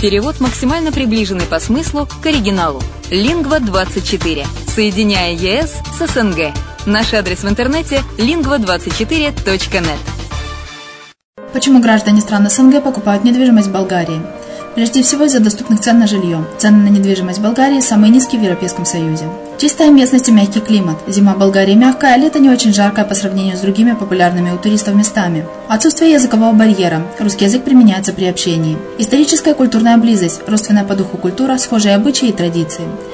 Перевод максимально приближенный по смыслу к оригиналу. Лингва24. Соединяя ЕС с СНГ. Наш адрес в интернете lingva24.net. Почему граждане стран СНГ покупают недвижимость в Болгарии? Прежде всего из-за доступных цен на жилье. Цены на недвижимость в Болгарии самые низкие в Европейском Союзе. Чистая местность и мягкий климат. Зима в Болгарии мягкая, а лето не очень жаркое по сравнению с другими популярными у туристов местами. Отсутствие языкового барьера. Русский язык применяется при общении. Историческая и культурная близость. Родственная по духу культура, схожие обычаи и традиции.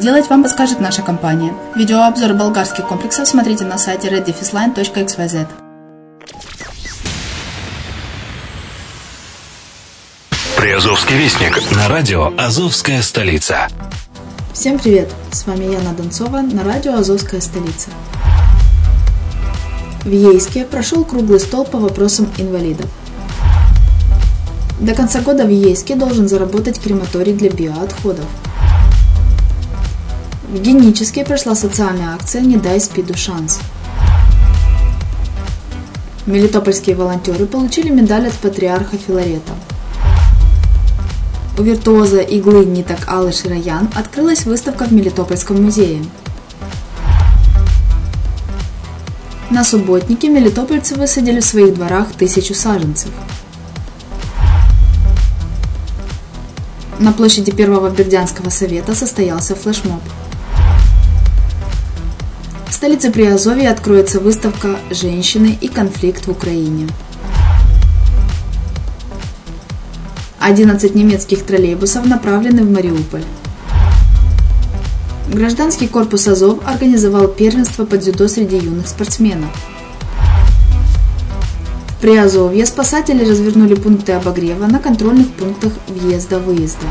сделать, вам подскажет наша компания. Видеообзор болгарских комплексов смотрите на сайте reddefisline.xyz. Приазовский вестник на радио «Азовская столица». Всем привет! С вами Яна Донцова на радио «Азовская столица». В Ейске прошел круглый стол по вопросам инвалидов. До конца года в Ейске должен заработать крематорий для биоотходов. В Геническе прошла социальная акция «Не дай спиду шанс». Мелитопольские волонтеры получили медаль от патриарха Филарета – у виртуоза иглы ниток Аллы Широян открылась выставка в Мелитопольском музее. На субботнике мелитопольцы высадили в своих дворах тысячу саженцев. На площади Первого Бердянского совета состоялся флешмоб. Столице Приазовья откроется выставка «Женщины и конфликт в Украине». 11 немецких троллейбусов направлены в Мариуполь. Гражданский корпус Азов организовал первенство по дзюдо среди юных спортсменов. В Приазовье спасатели развернули пункты обогрева на контрольных пунктах въезда-выезда.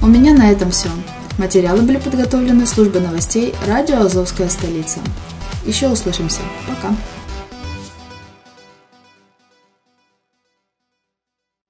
У меня на этом все. Материалы были подготовлены службой новостей радио «Азовская столица». Еще услышимся. Пока.